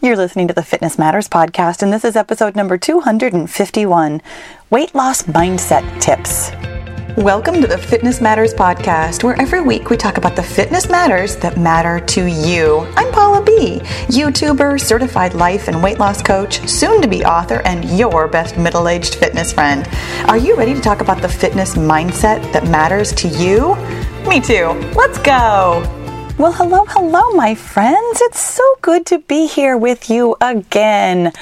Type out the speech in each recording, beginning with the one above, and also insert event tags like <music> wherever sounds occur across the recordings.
You're listening to the Fitness Matters podcast, and this is episode number 251 Weight Loss Mindset Tips. Welcome to the Fitness Matters podcast, where every week we talk about the fitness matters that matter to you. I'm Paula B., YouTuber, certified life and weight loss coach, soon to be author, and your best middle aged fitness friend. Are you ready to talk about the fitness mindset that matters to you? Me too. Let's go. Well, hello, hello, my friends. It's so good to be here with you again.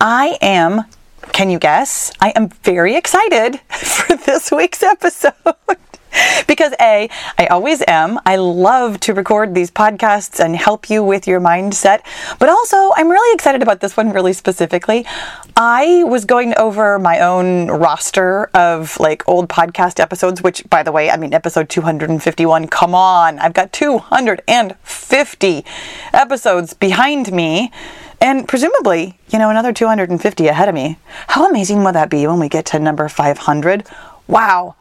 I am, can you guess? I am very excited <laughs> for this week's episode. <laughs> because A, I always am. I love to record these podcasts and help you with your mindset. But also, I'm really excited about this one really specifically. I was going over my own roster of like old podcast episodes, which, by the way, I mean, episode 251, come on, I've got 250 episodes behind me. And presumably, you know, another 250 ahead of me. How amazing will that be when we get to number 500? Wow.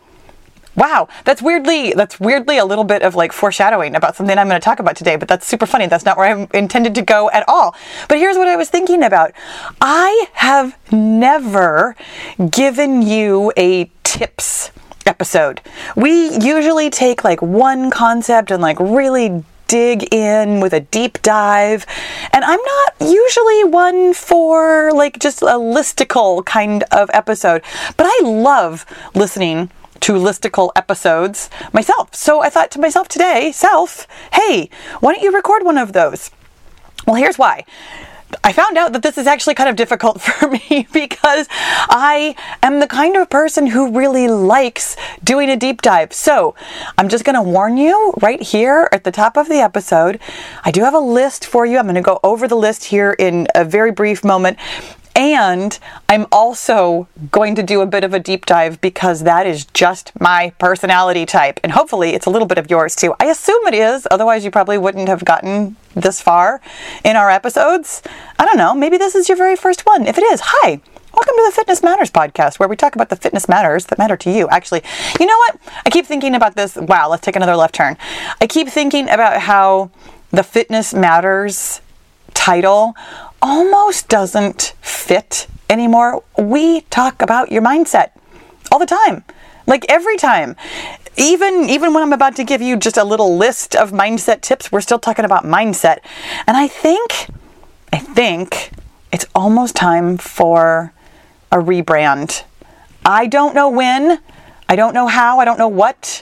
Wow, that's weirdly that's weirdly a little bit of like foreshadowing about something I'm going to talk about today, but that's super funny. That's not where I'm intended to go at all. But here's what I was thinking about. I have never given you a tips episode. We usually take like one concept and like really dig in with a deep dive. And I'm not usually one for like just a listicle kind of episode, but I love listening to listicle episodes myself. So I thought to myself today, self, hey, why don't you record one of those? Well, here's why. I found out that this is actually kind of difficult <laughs> for me because I am the kind of person who really likes doing a deep dive. So I'm just going to warn you right here at the top of the episode. I do have a list for you. I'm going to go over the list here in a very brief moment. And I'm also going to do a bit of a deep dive because that is just my personality type. And hopefully it's a little bit of yours too. I assume it is, otherwise, you probably wouldn't have gotten this far in our episodes. I don't know, maybe this is your very first one. If it is, hi. Welcome to the Fitness Matters podcast, where we talk about the fitness matters that matter to you. Actually, you know what? I keep thinking about this. Wow, let's take another left turn. I keep thinking about how the fitness matters title almost doesn't fit anymore. We talk about your mindset all the time. Like every time. Even even when I'm about to give you just a little list of mindset tips, we're still talking about mindset. And I think I think it's almost time for a rebrand. I don't know when, I don't know how, I don't know what,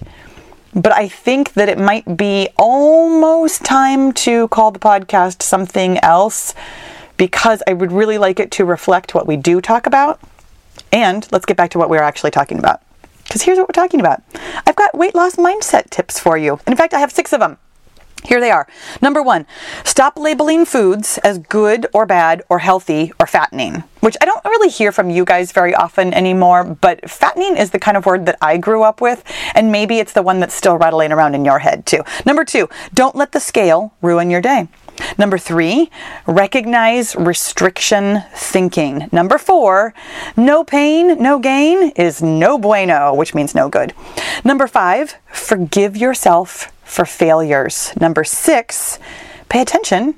but I think that it might be almost time to call the podcast something else because I would really like it to reflect what we do talk about. And let's get back to what we're actually talking about. Because here's what we're talking about I've got weight loss mindset tips for you. In fact, I have six of them. Here they are. Number one, stop labeling foods as good or bad or healthy or fattening, which I don't really hear from you guys very often anymore, but fattening is the kind of word that I grew up with, and maybe it's the one that's still rattling around in your head too. Number two, don't let the scale ruin your day. Number three, recognize restriction thinking. Number four, no pain, no gain is no bueno, which means no good. Number five, forgive yourself for failures. Number six, pay attention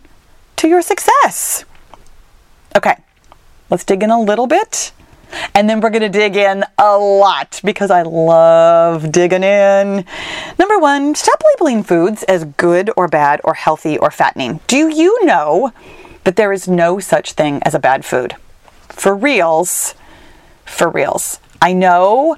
to your success. Okay, let's dig in a little bit. And then we're going to dig in a lot because I love digging in. Number one, stop labeling foods as good or bad or healthy or fattening. Do you know that there is no such thing as a bad food? For reals, for reals. I know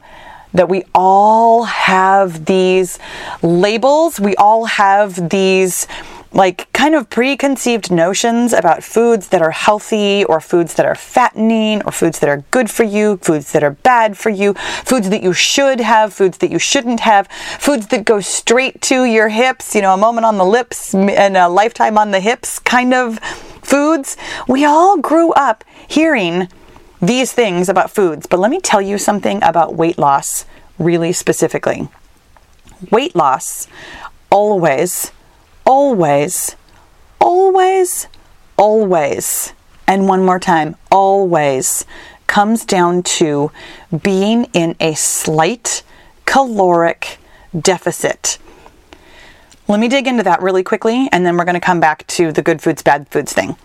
that we all have these labels, we all have these like kind of preconceived notions about foods that are healthy or foods that are fattening or foods that are good for you, foods that are bad for you, foods that you should have, foods that you shouldn't have, foods that go straight to your hips, you know, a moment on the lips and a lifetime on the hips kind of foods. We all grew up hearing these things about foods, but let me tell you something about weight loss really specifically. Weight loss always always, always, always, and one more time, always comes down to being in a slight caloric deficit. Let me dig into that really quickly, and then we're going to come back to the good foods, bad foods thing.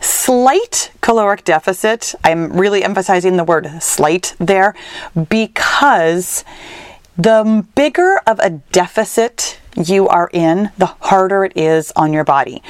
Slight caloric deficit, I'm really emphasizing the word slight there because the bigger of a deficit you are in, the harder it is on your body.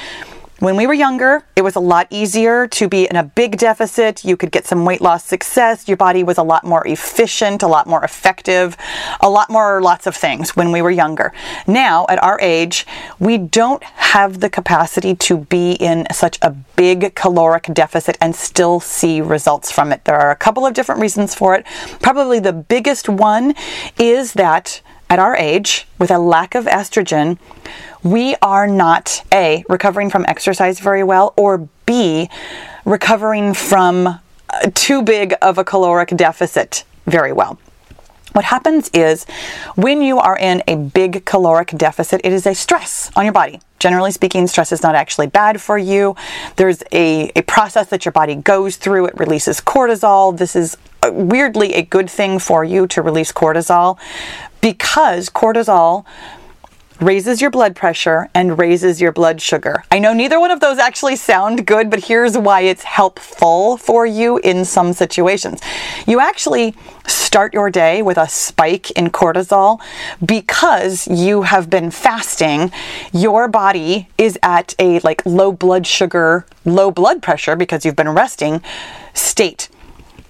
When we were younger, it was a lot easier to be in a big deficit. You could get some weight loss success. Your body was a lot more efficient, a lot more effective, a lot more lots of things when we were younger. Now, at our age, we don't have the capacity to be in such a big caloric deficit and still see results from it. There are a couple of different reasons for it. Probably the biggest one is that at our age, with a lack of estrogen, we are not A, recovering from exercise very well, or B, recovering from uh, too big of a caloric deficit very well. What happens is when you are in a big caloric deficit, it is a stress on your body. Generally speaking, stress is not actually bad for you. There's a, a process that your body goes through, it releases cortisol. This is uh, weirdly a good thing for you to release cortisol because cortisol raises your blood pressure and raises your blood sugar. I know neither one of those actually sound good, but here's why it's helpful for you in some situations. You actually start your day with a spike in cortisol because you have been fasting. Your body is at a like low blood sugar, low blood pressure because you've been resting state.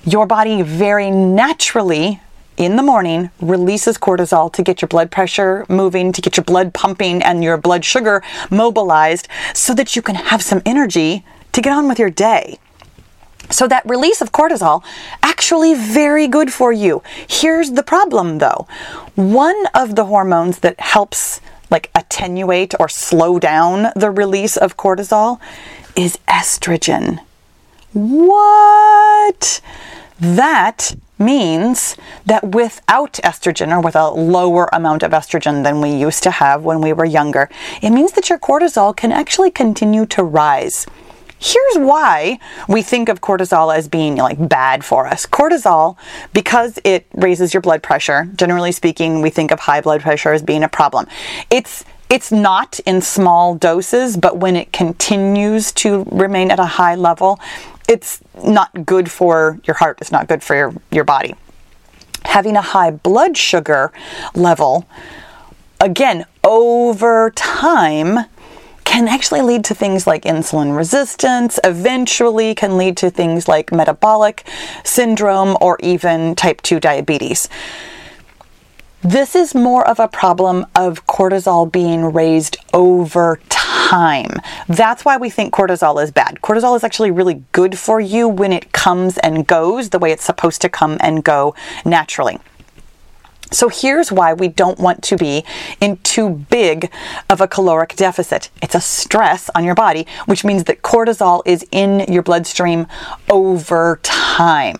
Your body very naturally in the morning releases cortisol to get your blood pressure moving, to get your blood pumping and your blood sugar mobilized so that you can have some energy to get on with your day. So that release of cortisol actually very good for you. Here's the problem though. One of the hormones that helps like attenuate or slow down the release of cortisol is estrogen. What? That means that without estrogen or with a lower amount of estrogen than we used to have when we were younger, it means that your cortisol can actually continue to rise. Here's why we think of cortisol as being like bad for us. Cortisol, because it raises your blood pressure, generally speaking, we think of high blood pressure as being a problem. It's it's not in small doses, but when it continues to remain at a high level, it's not good for your heart, it's not good for your, your body. Having a high blood sugar level, again, over time, can actually lead to things like insulin resistance, eventually, can lead to things like metabolic syndrome or even type 2 diabetes. This is more of a problem of cortisol being raised over time. That's why we think cortisol is bad. Cortisol is actually really good for you when it comes and goes the way it's supposed to come and go naturally. So here's why we don't want to be in too big of a caloric deficit. It's a stress on your body, which means that cortisol is in your bloodstream over time.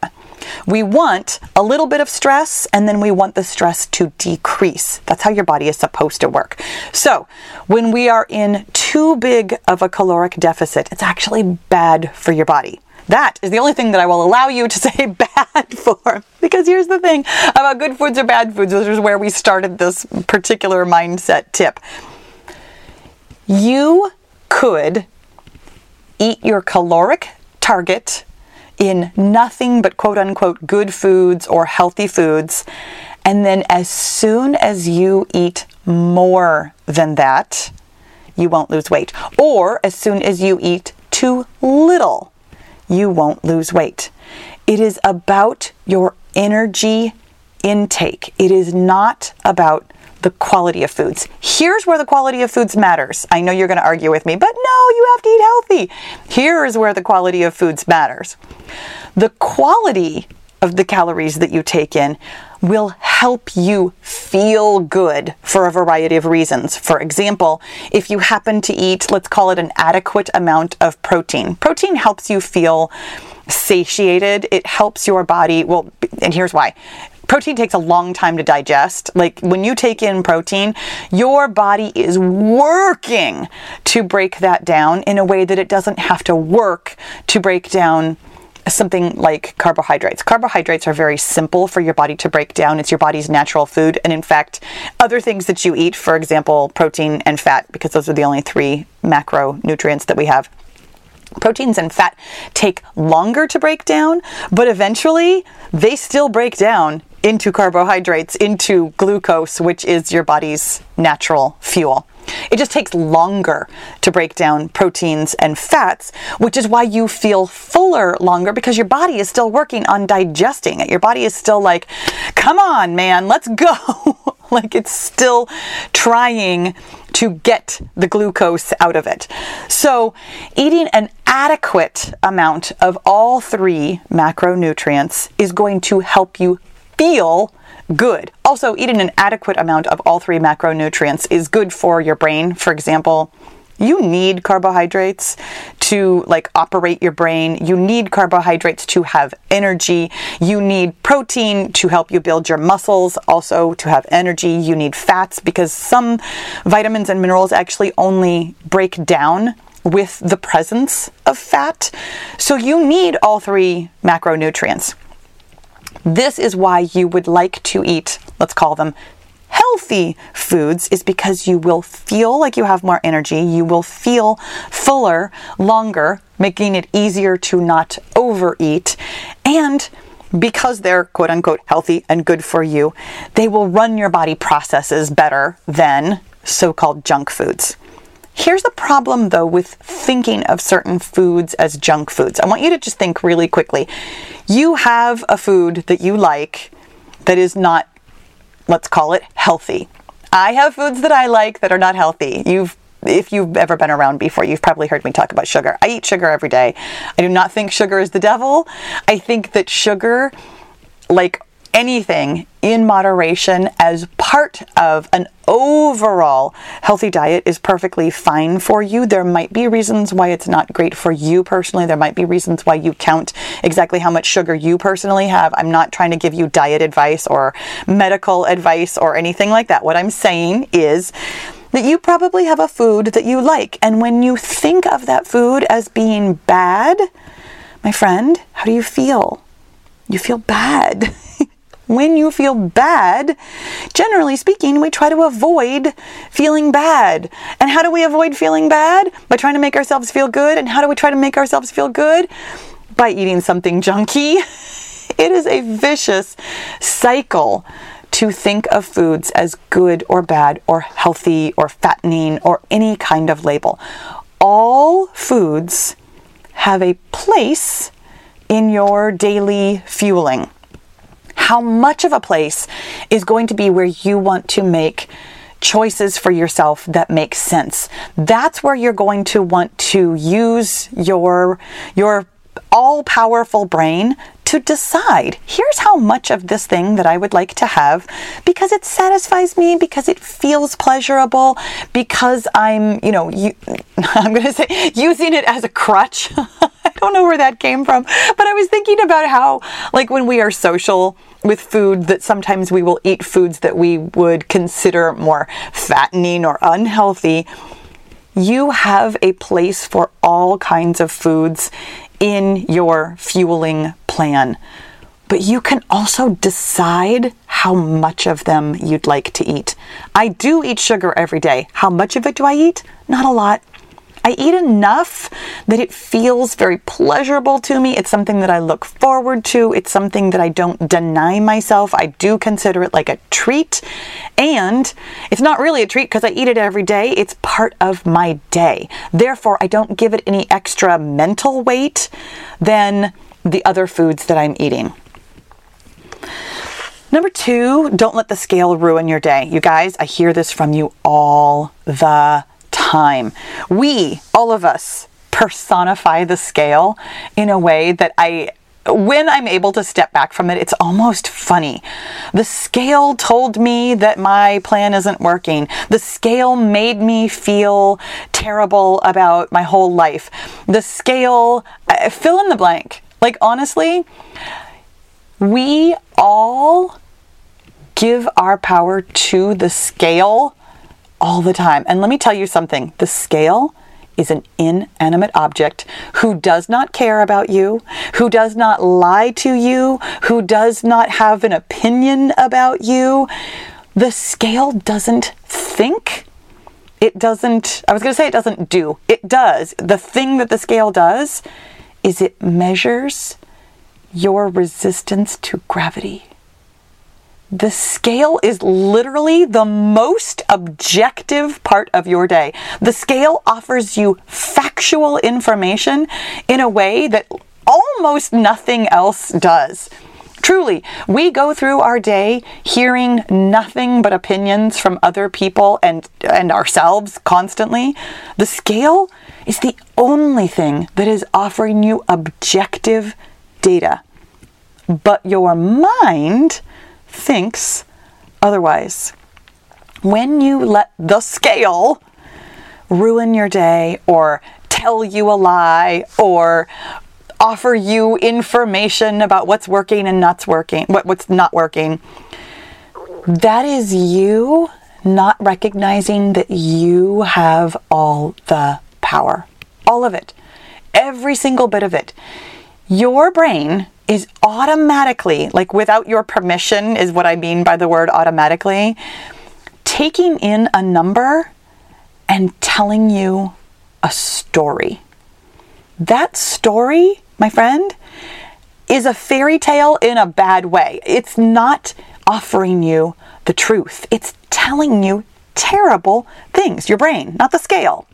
We want a little bit of stress and then we want the stress to decrease. That's how your body is supposed to work. So, when we are in too big of a caloric deficit, it's actually bad for your body. That is the only thing that I will allow you to <laughs> say bad for. Because here's the thing about good foods or bad foods, which is where we started this particular mindset tip. You could eat your caloric target in nothing but quote unquote good foods or healthy foods. And then as soon as you eat more than that, you won't lose weight. Or as soon as you eat too little, you won't lose weight. It is about your energy intake. It is not about the quality of foods. Here's where the quality of foods matters. I know you're going to argue with me, but no, you have to eat healthy. Here is where the quality of foods matters. The quality of the calories that you take in will help you feel good for a variety of reasons. For example, if you happen to eat, let's call it an adequate amount of protein, protein helps you feel satiated. It helps your body, well, and here's why protein takes a long time to digest. Like when you take in protein, your body is working to break that down in a way that it doesn't have to work to break down something like carbohydrates. Carbohydrates are very simple for your body to break down. It's your body's natural food. And in fact, other things that you eat, for example, protein and fat, because those are the only three macronutrients that we have, Proteins and fat take longer to break down, but eventually they still break down into carbohydrates, into glucose, which is your body's natural fuel. It just takes longer to break down proteins and fats, which is why you feel fuller longer because your body is still working on digesting it. Your body is still like, come on, man, let's go. <laughs> like it's still trying to get the glucose out of it. So, eating an adequate amount of all three macronutrients is going to help you feel good. Also, eating an adequate amount of all three macronutrients is good for your brain. For example, you need carbohydrates to like operate your brain. You need carbohydrates to have energy. You need protein to help you build your muscles, also to have energy. You need fats because some vitamins and minerals actually only break down with the presence of fat. So you need all three macronutrients. This is why you would like to eat, let's call them healthy foods, is because you will feel like you have more energy, you will feel fuller longer, making it easier to not overeat, and because they're quote unquote healthy and good for you, they will run your body processes better than so called junk foods. Here's the problem though with thinking of certain foods as junk foods. I want you to just think really quickly. You have a food that you like that is not, let's call it healthy. I have foods that I like that are not healthy. You've if you've ever been around before, you've probably heard me talk about sugar. I eat sugar every day. I do not think sugar is the devil. I think that sugar, like anything in moderation as part of an overall healthy diet is perfectly fine for you. There might be reasons why it's not great for you personally. There might be reasons why you count exactly how much sugar you personally have. I'm not trying to give you diet advice or medical advice or anything like that. What I'm saying is that you probably have a food that you like. And when you think of that food as being bad, my friend, how do you feel? You feel bad. <laughs> when you feel bad, generally speaking, we try to avoid feeling bad. And how do we avoid feeling bad? By trying to make ourselves feel good. And how do we try to make ourselves feel good? By eating something junky. <laughs> It is a vicious cycle to think of foods as good or bad or healthy or fattening or any kind of label. All foods have a place in your daily fueling how much of a place is going to be where you want to make choices for yourself that make sense. That's where you're going to want to use your your all-powerful brain to decide here's how much of this thing that I would like to have because it satisfies me, because it feels pleasurable, because I'm, you know, you, <laughs> I'm going to say using it as a crutch. <laughs> I don't know where that came from, but I was thinking about how, like, when we are social, with food that sometimes we will eat foods that we would consider more fattening or unhealthy. You have a place for all kinds of foods in your fueling plan. But you can also decide how much of them you'd like to eat. I do eat sugar every day. How much of it do I eat? Not a lot. I eat enough that it feels very pleasurable to me. It's something that I look forward to. It's something that I don't deny myself. I do consider it like a treat. And it's not really a treat because I eat it every day. It's part of my day. Therefore, I don't give it any extra mental weight than the other foods that I'm eating. Number two, don't let the scale ruin your day. You guys, I hear this from you all the time. We, all of us, personify the scale in a way that I when I'm able to step back from it, it's almost funny. The scale told me that my plan isn't working. The scale made me feel terrible about my whole life. The scale, uh, fill in the blank. Like, honestly, we all give our power to the scale all the time. And let me tell you something the scale is an inanimate object who does not care about you, who does not lie to you, who does not have an opinion about you. The scale doesn't think. it doesn't, I was going to say it doesn't do, it does. The thing that the scale does is it measures your resistance to gravity. The scale is literally the most objective part of your day. The scale offers you factual information in a way that almost nothing else does. Truly, we go through our day hearing nothing but opinions from other people and, and ourselves constantly. The scale is the only thing that is offering you objective data. But your mind thinks otherwise. When you let the scale ruin your day or tell you a lie or offer you information about what's working and not working, what, what's not working. That is you not recognizing that you have all the power. All of it. Every single bit of it. Your brain is automatically, like without your permission, is what I mean by the word automatically, taking in a number and telling you a story. That story my friend, is a fairy tale in a bad way. It's not offering you the truth, it's telling you terrible things. Your brain, not the scale.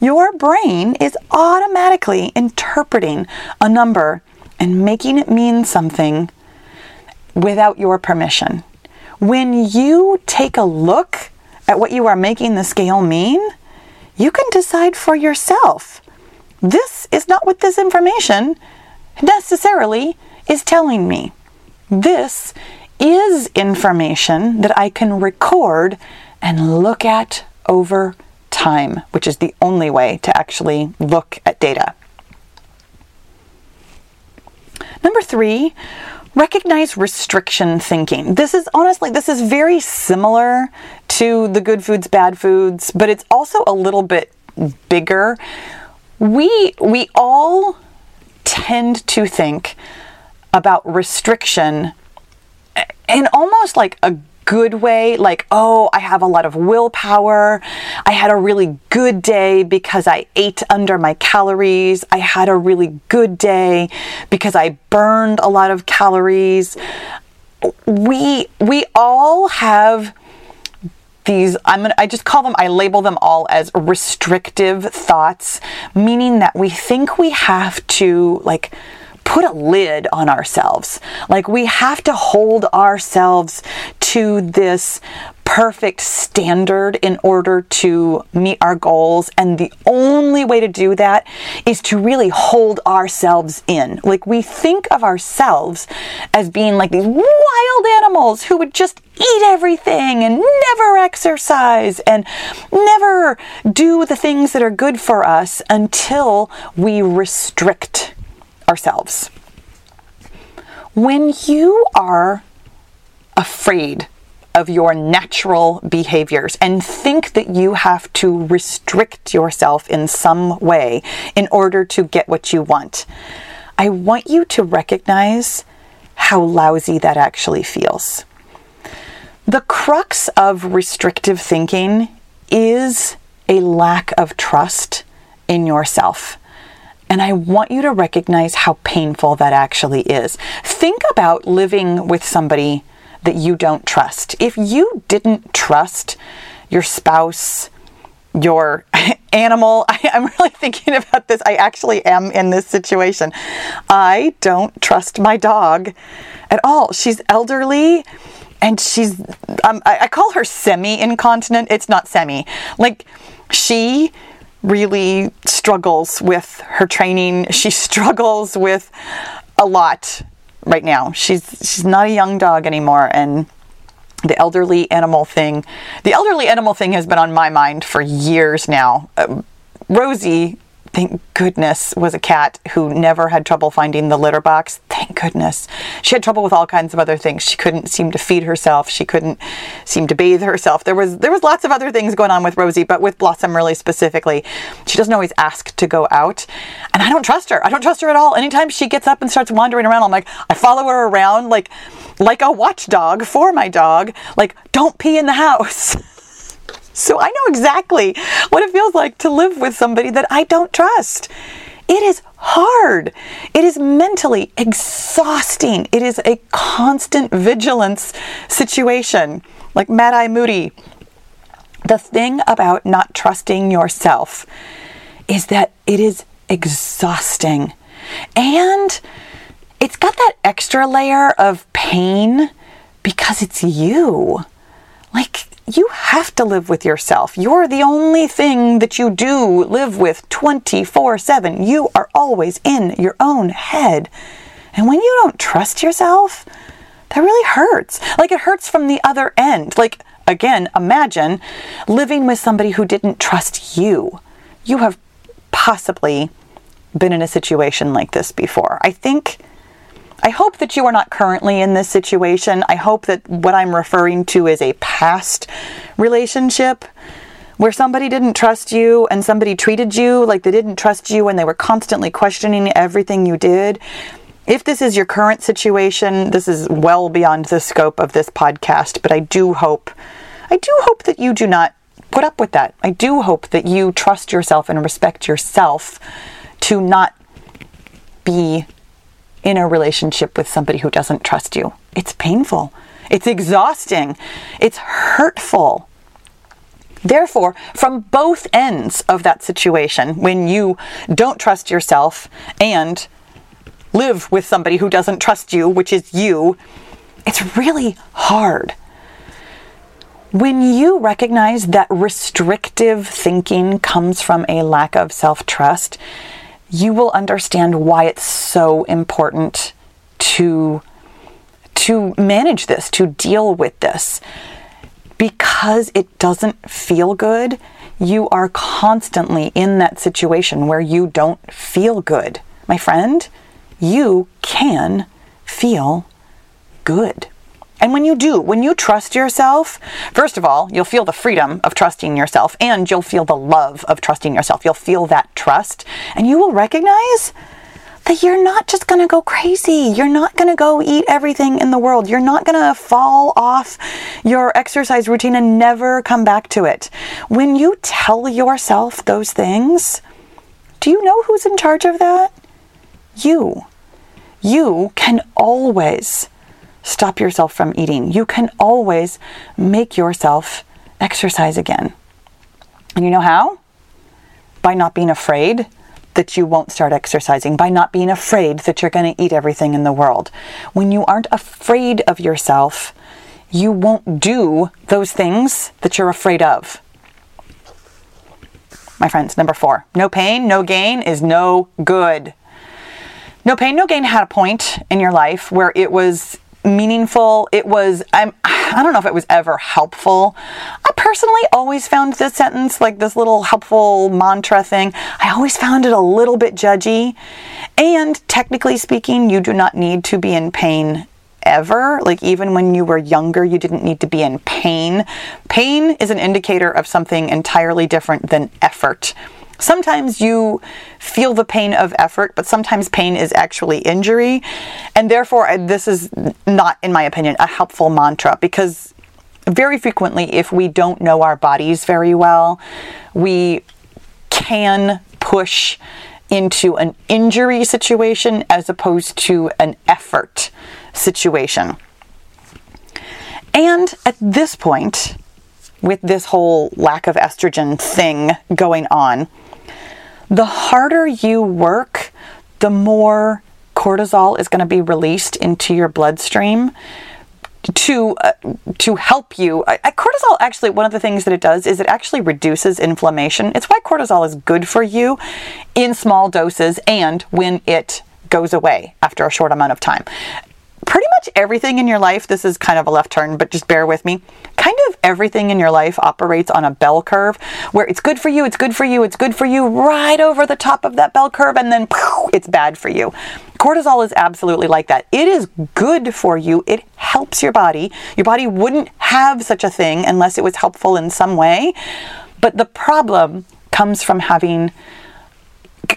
Your brain is automatically interpreting a number and making it mean something without your permission. When you take a look at what you are making the scale mean, you can decide for yourself this is not what this information necessarily is telling me. This is information that I can record and look at over time, which is the only way to actually look at data. Number three, recognize restriction thinking. This is honestly, this is very similar to the good foods, bad foods, but it's also a little bit bigger we we all tend to think about restriction in almost like a good way like oh i have a lot of willpower. I had a really good day because i ate under my calories. I had a really good day because i burned a lot of calories. We we all have these I'm gonna, I just call them I label them all as restrictive thoughts meaning that we think we have to like put a lid on ourselves like we have to hold ourselves to this perfect standard in order to meet our goals. And the only way to do that is to really hold ourselves in. Like we think of ourselves as being like these wild animals who would just eat everything and never exercise and never do the things that are good for us until we restrict ourselves. When you are afraid of your natural behaviors and think that you have to restrict yourself in some way in order to get what you want. I want you to recognize how lousy that actually feels. The crux of restrictive thinking is a lack of trust in yourself. And I want you to recognize how painful that actually is. Think about living with somebody that you don't trust. If you didn't trust your spouse, your <laughs> animal, <laughs> I, am really thinking about this. I actually am in this situation. I don't trust my dog at all. She's elderly and she's, um, I, I call her semi incontinent. It's not semi. Like, she really struggles with her training. She <laughs> struggles with a lot right now. She's she's not a young dog anymore, and the elderly animal thing, the elderly animal thing has been on my mind for years now. Uh, Rosie thank goodness, was a cat who never had trouble finding the litter box. Thank goodness. She had trouble with all kinds of other things. She couldn't seem to feed herself. She couldn't seem to bathe herself. There was there was lots of other things going on with Rosie, but with Blossom really specifically, she doesn't always ask to go out. And I don't trust her. I don't trust her at all. Anytime she gets up and starts wandering around, I'm like, I follow her around like like a watchdog for my dog. Like, don't pee in the house. <laughs> So I know exactly what it feels like to live with somebody that I don't trust. It is hard. It is mentally exhausting. It is a constant vigilance situation. Like Mad Eye Moody. The thing about not trusting yourself is that it is exhausting. And it's got that extra layer of pain because it's you. Like, you have to live with yourself. You're the only thing that you do live with 24 7. You are always in your own head. And when you don't trust yourself, that really hurts. Like it hurts from the other end. Like, again, imagine living with somebody who didn't trust you. You have possibly been in a situation like this before. I think I hope that you are not currently in this situation. I hope that what I'm referring to is a past relationship where somebody didn't trust you and somebody treated you like they didn't trust you and they were constantly questioning everything you did. If this is your current situation, this is well beyond the scope of this podcast, but I do hope I do hope that you do not put up with that. I do hope that you trust yourself and respect yourself to not be in a relationship with somebody who doesn't trust you. It's painful. It's exhausting. It's hurtful. Therefore, from both ends of that situation, when you don't trust yourself and live with somebody who doesn't trust you, which is you, it's really hard. When you recognize that restrictive thinking comes from a lack of self trust, you will understand why it's so important to to manage this, to deal with this. Because it doesn't feel good, you are constantly in that situation where you don't feel good. My friend, you can feel good. And when you do, when you trust yourself, first of all, you'll feel the freedom of trusting yourself and you'll feel the love of trusting yourself. You'll feel that trust and you will recognize that you're not just going to go crazy. You're not going to go eat everything in the world. You're not going to fall off your exercise routine and never come back to it. When you tell yourself those things, do you know who's in charge of that? You. You can always stop yourself from eating. You can always make yourself exercise again. And you know how? By not being afraid that you won't start exercising, by not being afraid that you're going to eat everything in the world. When you aren't afraid of yourself, you won't do those things that you're afraid of. My friends, number four no pain, no gain is no good. No pain, no gain had a point in your life where it was meaningful. It was, I'm, I don't know if it was ever helpful. I personally always found this sentence, like this little helpful mantra thing, I always found it a little bit judgy. And technically speaking, you do not need to be in pain ever. Like even when you were younger, you didn't need to be in pain. Pain is an indicator of something entirely different than effort. Sometimes you feel the pain of effort, but sometimes pain is actually injury. And therefore, this is not, in my opinion, a helpful mantra because very frequently, if we don't know our bodies very well, we can push into an injury situation as opposed to an effort situation. And at this point, with this whole lack of estrogen thing going on, the harder you work, the more cortisol is going to be released into your bloodstream to uh, to help you. Uh, cortisol actually one of the things that it does is it actually reduces inflammation. It's why cortisol is good for you in small doses and when it goes away after a short amount of time pretty much everything in your life, this is kind of a left turn, but just bear with me. Kind of everything in your life operates on a bell curve where it's good for you, it's good for you, it's good for you, right over the top of that bell curve, and then it's bad for you. Cortisol is absolutely like that. It is good for you, it helps your body. Your body wouldn't have such a thing unless it was helpful in some way. But the problem comes from having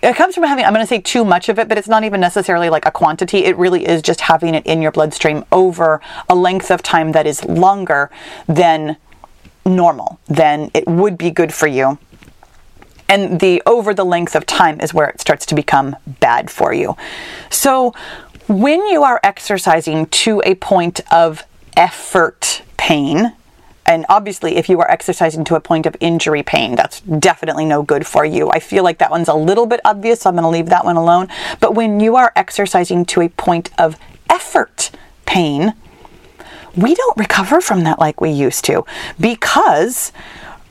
it comes from having i'm going to say too much of it but it's not even necessarily like a quantity it really is just having it in your bloodstream over a length of time that is longer than normal, then it would be good for you. And the over the length of time is where it starts to become bad for you. So when you are exercising to a point of effort pain, and obviously, if you are exercising to a point of injury pain, that's definitely no good for you. I feel like that one's a little bit obvious, so I'm going to leave that one alone. But when you are exercising to a point of effort pain, we don't recover from that like we used to because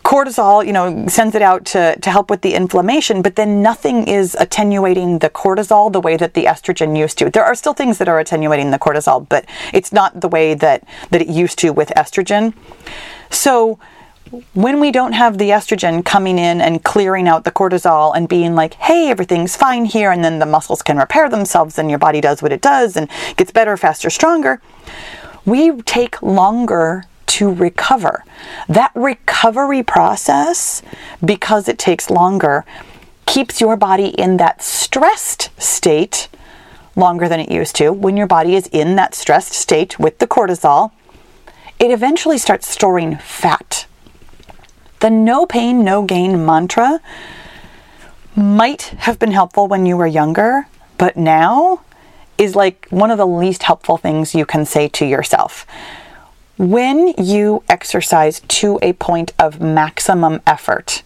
cortisol, you know, sends it out to, to help with the inflammation, but then nothing is attenuating the cortisol the way that the estrogen used to. There are still things that are attenuating the cortisol, but it's not the way that, that it used to with estrogen. So when we don't have the estrogen coming in and clearing out the cortisol and being like, hey, everything's fine here, and then the muscles can repair themselves and your body does what it does and gets better, faster, stronger, we take longer to recover. That recovery process, because it takes longer, keeps your body in that stressed state longer than it used to. When your body is in that stressed state with the cortisol, it eventually starts storing fat. The no pain, no gain mantra might have been helpful when you were younger, but now is like one of the least helpful things you can say to yourself. When you exercise to a point of maximum effort,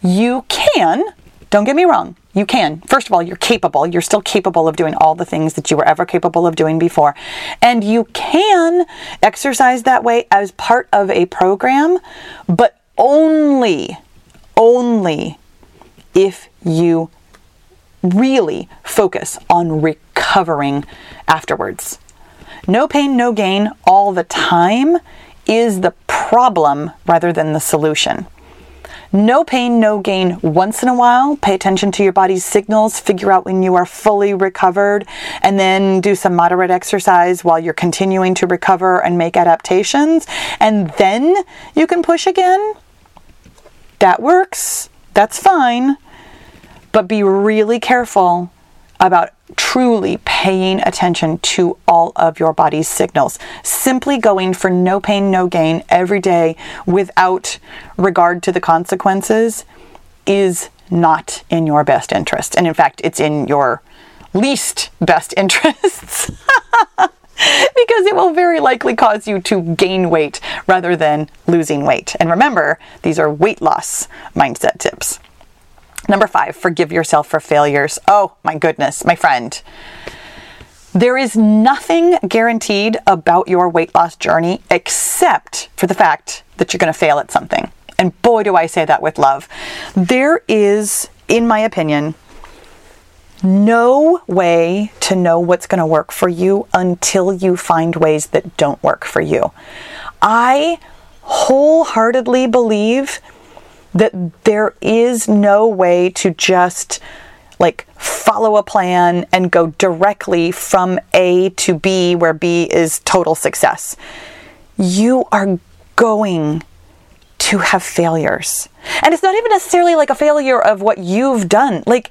you can, don't get me wrong, you can. First of all, you're capable. You're still capable of doing all the things that you were ever capable of doing before. And you can exercise that way as part of a program, but only, only if you really focus on recovering afterwards. No pain, no gain all the time is the problem rather than the solution. No pain, no gain once in a while. Pay attention to your body's signals, figure out when you are fully recovered, and then do some moderate exercise while you're continuing to recover and make adaptations. And then you can push again. That works. That's fine. But be really careful about truly paying attention to all of your body's signals. Simply going for no pain, no gain every day without regard to the consequences is not in your best interest. And in fact, it's in your least best <laughs> interests. <laughs> because it will very likely cause you to gain weight rather than losing weight. And remember, these are weight loss mindset tips. Number five, forgive yourself for failures. Oh my goodness, my friend. There is nothing guaranteed about your weight loss journey except for the fact that you're going to fail at something. And boy, do I say that with love. There is, in my opinion, no way to know what's going to work for you until you find ways that don't work for you. I wholeheartedly believe that there is no way to just like follow a plan and go directly from A to B where B is total success. You are going to have failures. And it's not even necessarily like a failure of what you've done. Like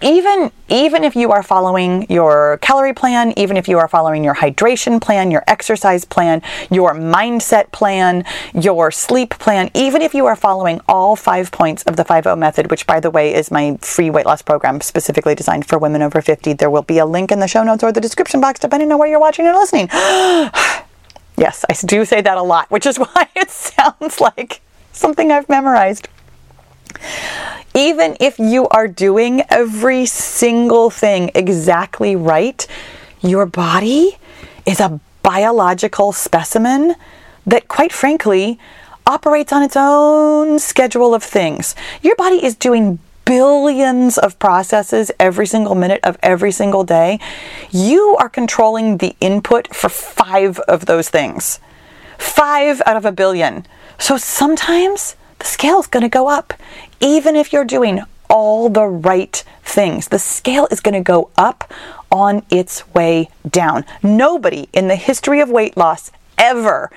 even even if you are following your calorie plan, even if you are following your hydration plan, your exercise plan, your mindset plan, your sleep plan, even if you are following all five points of the 5 method, which by the way is my free weight loss program specifically designed for women over 50, there will be a link in the show notes or the description box depending on where you're watching and listening. <gasps> yes, I do say that a lot, which is <laughs> why it sounds like something I've memorized even if you are doing every single thing exactly right, your body is a biological specimen that, quite frankly, operates on its own schedule of things. Your body is doing billions of processes every single minute of every single day. You are controlling the input for five of those things. Five out of a billion. So sometimes the scale is going to go up even if you're doing all the right things. The scale is going to go up on its way down. Nobody in the history of weight loss ever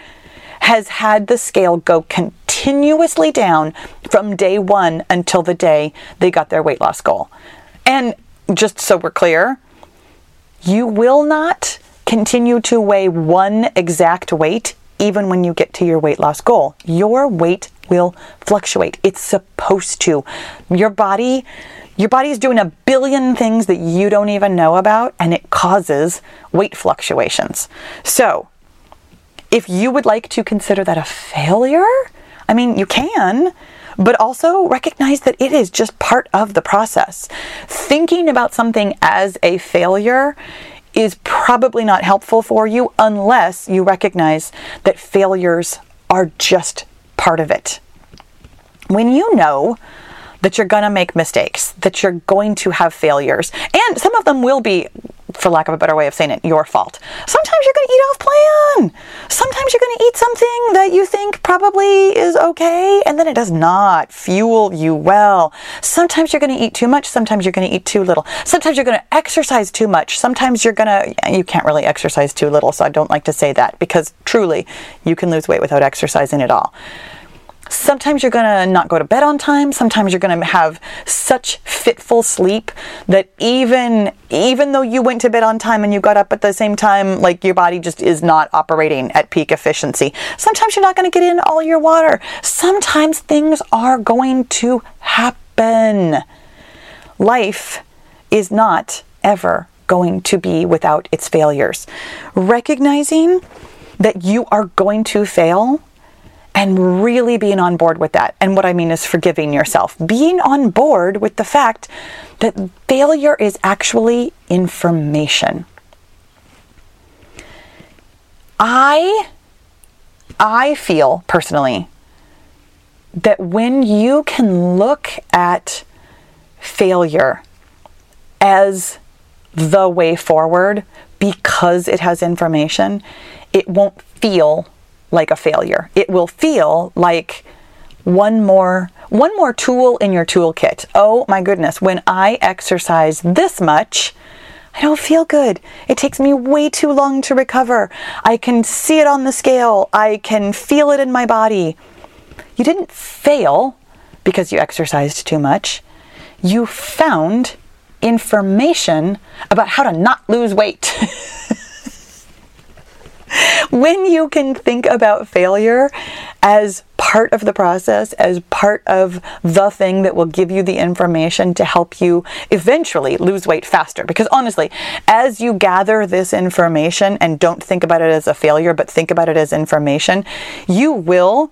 has had the scale go continuously down from day one until the day they got their weight loss goal. And just so we're clear, you will not continue to weigh one exact weight even when you get to your weight loss goal. Your weight will fluctuate. It's supposed to. Your body your body is doing a billion things that you don't even know about and it causes weight fluctuations. So, if you would like to consider that a failure, I mean, you can, but also recognize that it is just part of the process. Thinking about something as a failure is probably not helpful for you unless you recognize that failures are just part of it. When you know that you're going to make mistakes, that you're going to have failures, and some of them will be for lack of a better way of saying it, your fault. Sometimes you're going to eat off plan. Sometimes you're going to eat something that you think probably is okay, and then it does not fuel you well. Sometimes you're going to eat too much. Sometimes you're going to eat too little. Sometimes you're going to exercise too much. Sometimes you're going to, you can't really exercise too little, so I don't like to say that because truly, you can lose weight without exercising at all sometimes you're going to not go to bed on time. Sometimes you're going to have such fitful sleep that even even though you went to bed on time and you got up at the same time like your body just is not operating at peak efficiency. Sometimes you're not going to get in all your water. Sometimes things are going to happen. Life is not ever going to be without its failures. Recognizing that you are going to fail and really being on board with that. And what I mean is forgiving yourself, being on board with the fact that failure is actually information. I I feel personally that when you can look at failure as the way forward because it has information, it won't feel like a failure. It will feel like one more one more tool in your toolkit. Oh my goodness, when I exercise this much, I don't feel good. It takes me way too long to recover. I can see it on the scale. I can feel it in my body. You didn't fail because you exercised too much. You found information about how to not lose weight. <laughs> when you can think about failure as part of the process, as part of the thing that will give you the information to help you eventually lose weight faster. Because honestly, as you gather this information and don't think about it as a failure, but think about it as information, you will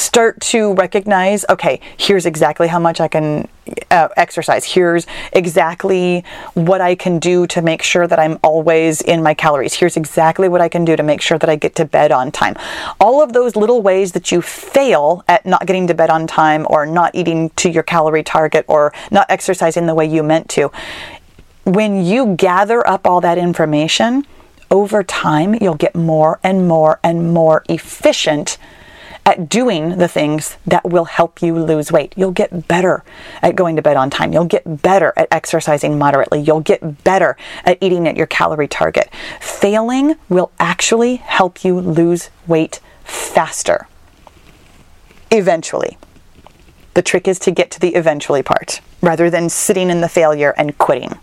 start to recognize okay, here's exactly how much I can uh, exercise. Here's exactly what I can do to make sure that I'm always in my calories. Here's exactly what I can do to make sure that I get to bed on time. All of those little ways that you fail at not getting to bed on time or not eating to your calorie target or not exercising the way you meant to. When you gather up all that information, over time, you'll get more and more and more efficient at doing the things that will help you lose weight. You'll get better at going to bed on time. You'll get better at exercising moderately. You'll get better at eating at your calorie target. Failing will actually help you lose weight faster. Eventually. The trick is to get to the eventually part rather than sitting in the failure and quitting.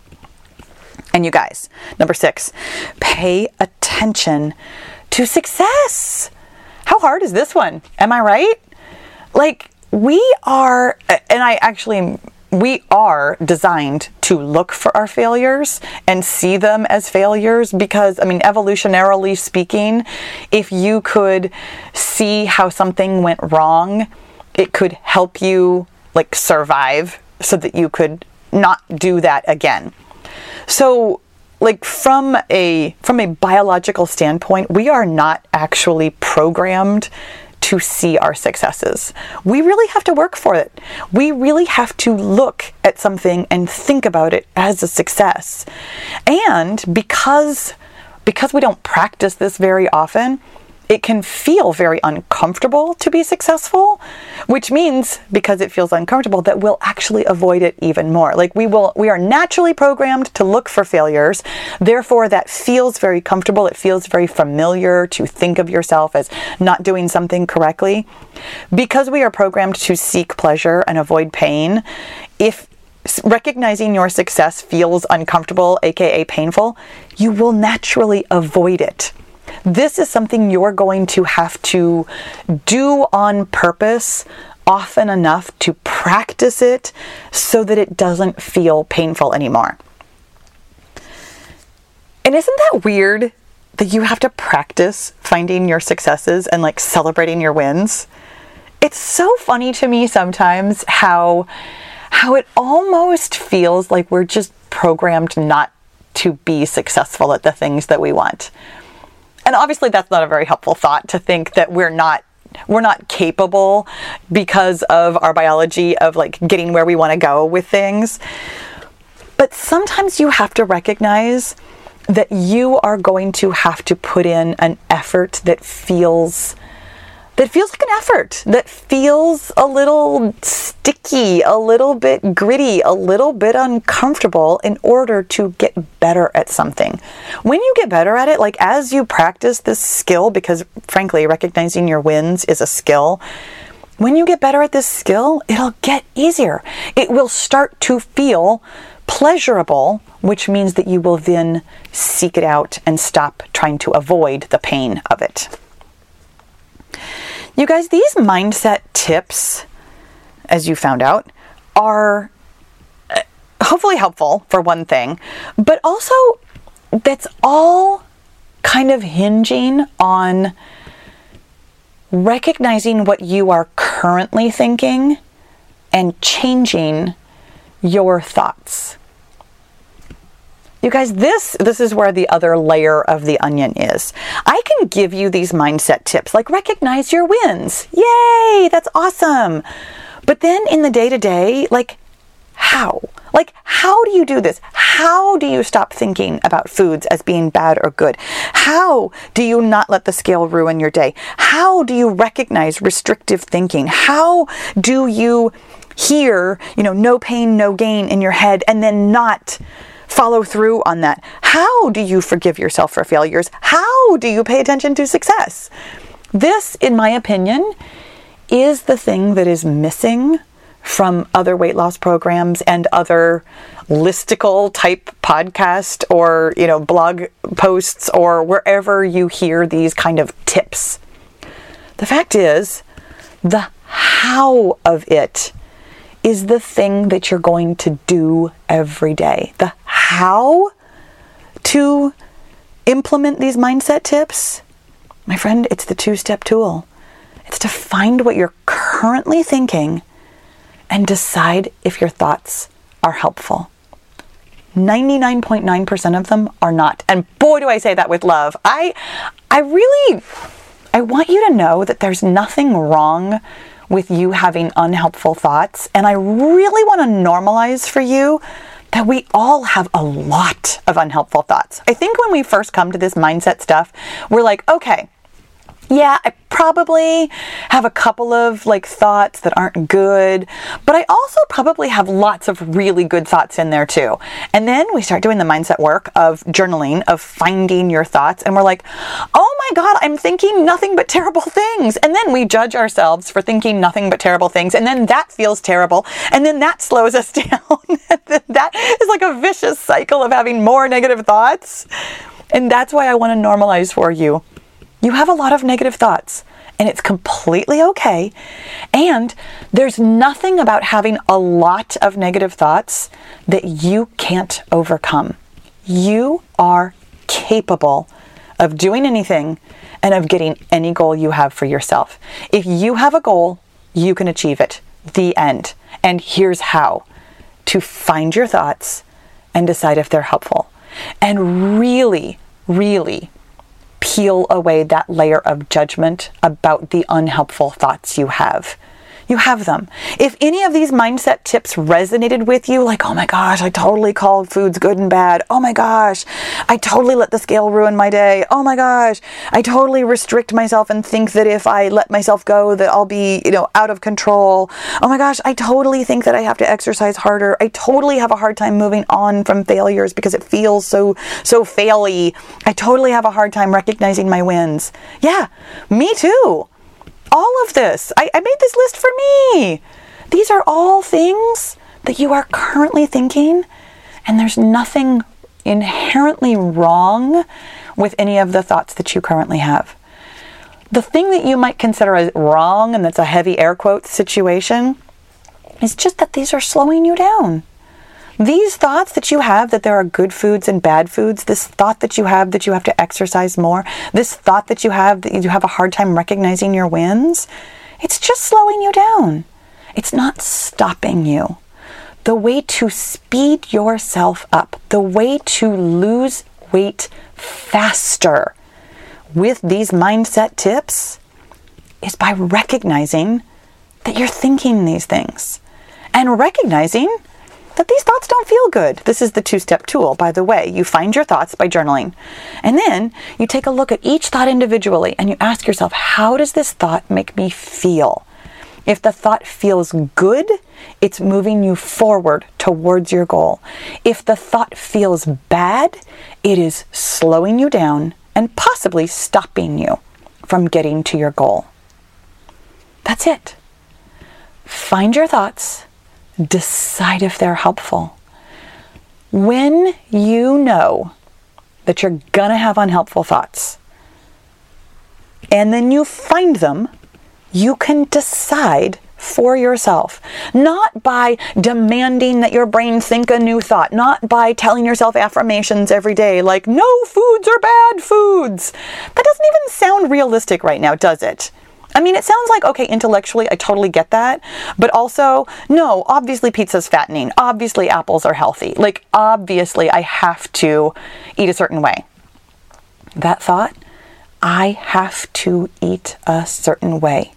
And you guys, number six, pay attention to success. How hard is this one? Am I right? Like, we are, and I actually, we are designed to look for our failures and see them as failures because, I mean, evolutionarily speaking, if you could see how something went wrong, it could help you like survive so that you could not do that again. So, like from a from a biological standpoint, we are not actually programmed to see our successes. We really have to work for it. We really have to look at something and think about it as a success. And because because we don't practice this very often, it can feel very uncomfortable to be successful, which means because it feels uncomfortable that we'll actually avoid it even more. Like we will we are naturally programmed to look for failures. Therefore that feels very comfortable. It feels very familiar to think of yourself as not doing something correctly. Because we are programmed to seek pleasure and avoid pain, if recognizing your success feels uncomfortable, aka painful, you will naturally avoid it This is something you're going to have to do on purpose often enough to practice it so that it doesn't feel painful anymore. And isn't that weird that you have to practice finding your successes and like celebrating your wins? It's so funny to me sometimes how how it almost feels like we're just programmed not to be successful at the things that we want. And obviously that's not a very helpful thought to think that we're not we're not capable because of our biology of like getting where we want to go with things. But sometimes you have to recognize that you are going to have to put in an effort that feels that feels like an effort, that feels a little sticky, a little bit gritty, a little bit uncomfortable in order to get better at something. When you get better at it, like as you practice this skill, because frankly, recognizing your wins is a skill. When you get better at this skill, it'll get easier. It will start to feel pleasurable, which means that you will then seek it out and stop trying to avoid the pain of it. You guys, these mindset tips, as you found out, are uh, hopefully helpful for one thing, but also that's all kind of hinging on recognizing what you are currently thinking and changing your thoughts. You guys, this this is where the other layer of the onion is. I can give you these mindset tips like recognize your wins. Yay, that's awesome. But then in the day-to-day, like how? Like how do you do this? How do you stop thinking about foods as being bad or good? How do you not let the scale ruin your day? How do you recognize restrictive thinking? How do you hear, you know, no pain, no gain in your head and then not follow through on that? How do you forgive yourself for failures? How do you pay attention to success? This, in my opinion, is the thing that is missing from other weight loss programs and other listicle type podcast or you know blog posts or wherever you hear these kind of tips. The fact is, the how of it is the thing that you're going to do every day. The how to implement these mindset tips, my friend, it's the two step tool. It's to find what you're currently thinking and decide if your thoughts are helpful. 99.9% of them are not. And boy do I say that with love. I I really I want you to know that there's nothing wrong with you having unhelpful thoughts. And I really want to normalize for you that we all have a lot of unhelpful thoughts. I think when we first come to this mindset stuff, we're like, okay, yeah, I probably have a couple of like thoughts that aren't good, but I also probably have lots of really good thoughts in there too. And then we start doing the mindset work of journaling, of finding your thoughts, and we're like, oh my God, I'm thinking nothing but terrible things. And then we judge ourselves for thinking nothing but terrible things. And then that feels terrible. And then that slows us <laughs> down. that is like a vicious cycle of having more negative thoughts. And that's why I want to normalize for you you have a lot of negative thoughts, and it's completely okay. And there's nothing about having a lot of negative thoughts that you can't overcome. You are capable of doing anything and of getting any goal you have for yourself. If you have a goal, you can achieve it. The end. And here's how to find your thoughts and decide if they're helpful. And really, really peel away that layer of judgment about the unhelpful thoughts you have. You have them. If any of these mindset tips resonated with you, like, oh my gosh, I totally called foods good and bad. Oh my gosh, I totally let the scale ruin my day. Oh my gosh, I totally restrict myself and think that if I let myself go, that I'll be, you know, out of control. Oh my gosh, I totally think that I have to exercise harder. I totally have a hard time moving on from failures because it feels so, so faily. I totally have a hard time recognizing my wins. Yeah, me too all of this. I, I made this list for me. These are all things that you are currently thinking, and there's nothing inherently wrong with any of the thoughts that you currently have. The thing that you might consider as wrong, and that's a heavy air quote situation, is just that these are slowing you down. These thoughts that you have that there are good foods and bad foods, this thought that you have that you have to exercise more, this thought that you have that you have a hard time recognizing your wins, it's just slowing you down. It's not stopping you. The way to speed yourself up, the way to lose weight faster with these mindset tips is by recognizing that you're thinking these things and recognizing that these thoughts don't feel good. This is the two step tool, by the way. You find your thoughts by journaling. And then you take a look at each thought individually and you ask yourself, how does this thought make me feel? If the thought feels good, it's moving you forward towards your goal. If the thought feels bad, it is slowing you down and possibly stopping you from getting to your goal. That's it. Find your thoughts decide if they're helpful. When you know that you're going to have unhelpful thoughts, and then you find them, you can decide for yourself. Not by demanding that your brain think a new thought, not by telling yourself affirmations every day like, no foods are bad foods. That doesn't even sound realistic right now, does it? I mean, it sounds like, okay, intellectually, I totally get that. But also, no, obviously pizza's fattening. Obviously, apples are healthy. Like, obviously, I have to eat a certain way. That thought, I have to eat a certain way.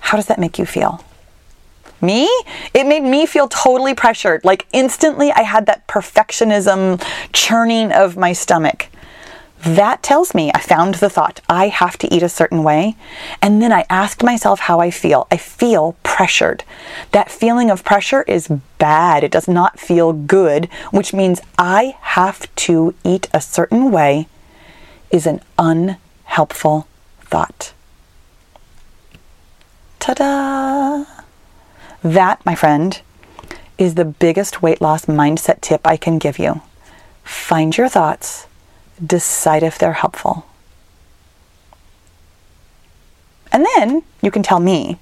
How does that make you feel? Me? It made me feel totally pressured. Like, instantly, I had that perfectionism churning of my stomach. That tells me I found the thought, I have to eat a certain way. And then I asked myself how I feel. I feel pressured. That feeling of pressure is bad. It does not feel good, which means I have to eat a certain way is an unhelpful thought. Ta da! That, my friend, is the biggest weight loss mindset tip I can give you. Find your thoughts decide if they're helpful. And then you can tell me,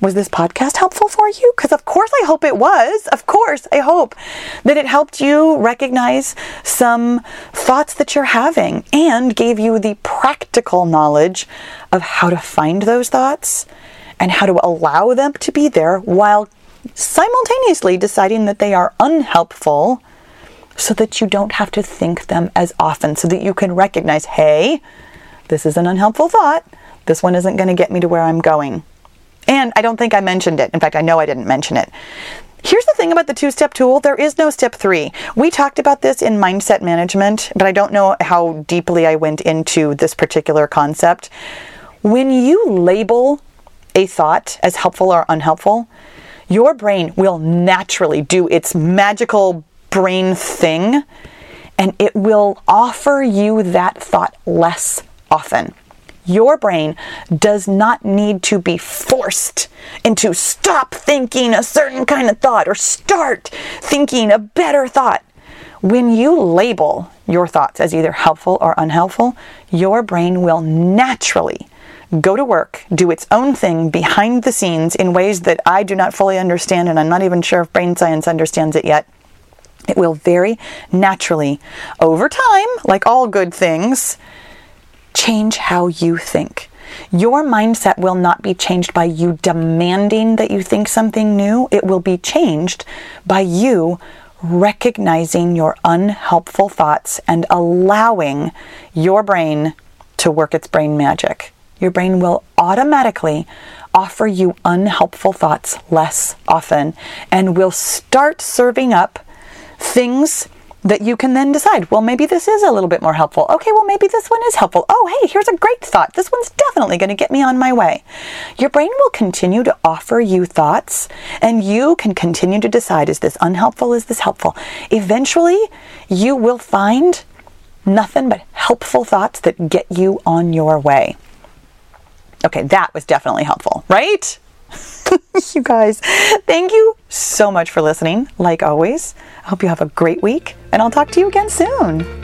was this podcast helpful for you? Because of course I hope it was. Of course I hope that it helped you recognize some thoughts that you're having and gave you the practical knowledge of how to find those thoughts and how to allow them to be there while simultaneously deciding that they are unhelpful so that you don't have to think them as often, so that you can recognize, hey, this is an unhelpful thought. This one isn't going to get me to where I'm going. And I don't think I mentioned it. In fact, I know I didn't mention it. Here's the thing about the two step tool there is no step three. We talked about this in mindset management, but I don't know how deeply I went into this particular concept. When you label a thought as helpful or unhelpful, your brain will naturally do its magical brain thing, and it will offer you that thought less often. Your brain does not need to be forced into stop thinking a certain kind of thought or start thinking a better thought. When you label your thoughts as either helpful or unhelpful, your brain will naturally go to work, do its own thing behind the scenes in ways that I do not fully understand, and I'm not even sure if brain science understands it yet. It will very naturally, over time, like all good things, change how you think. Your mindset will not be changed by you demanding that you think something new. It will be changed by you recognizing your unhelpful thoughts and allowing your brain to work its brain magic. Your brain will automatically offer you unhelpful thoughts less often and will start serving up things that you can then decide, well, maybe this is a little bit more helpful. Okay, well, maybe this one is helpful. Oh, hey, here's a great thought. This one's definitely going to get me on my way. Your brain will continue to offer you thoughts, and you can continue to decide is this unhelpful? Is this helpful? Eventually, you will find nothing but helpful thoughts that get you on your way. Okay, that was definitely helpful, right? <laughs> you guys, thank you so much for listening, like always. I hope you have a great week, and I'll talk to you again soon.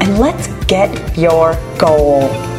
and let's get your goal.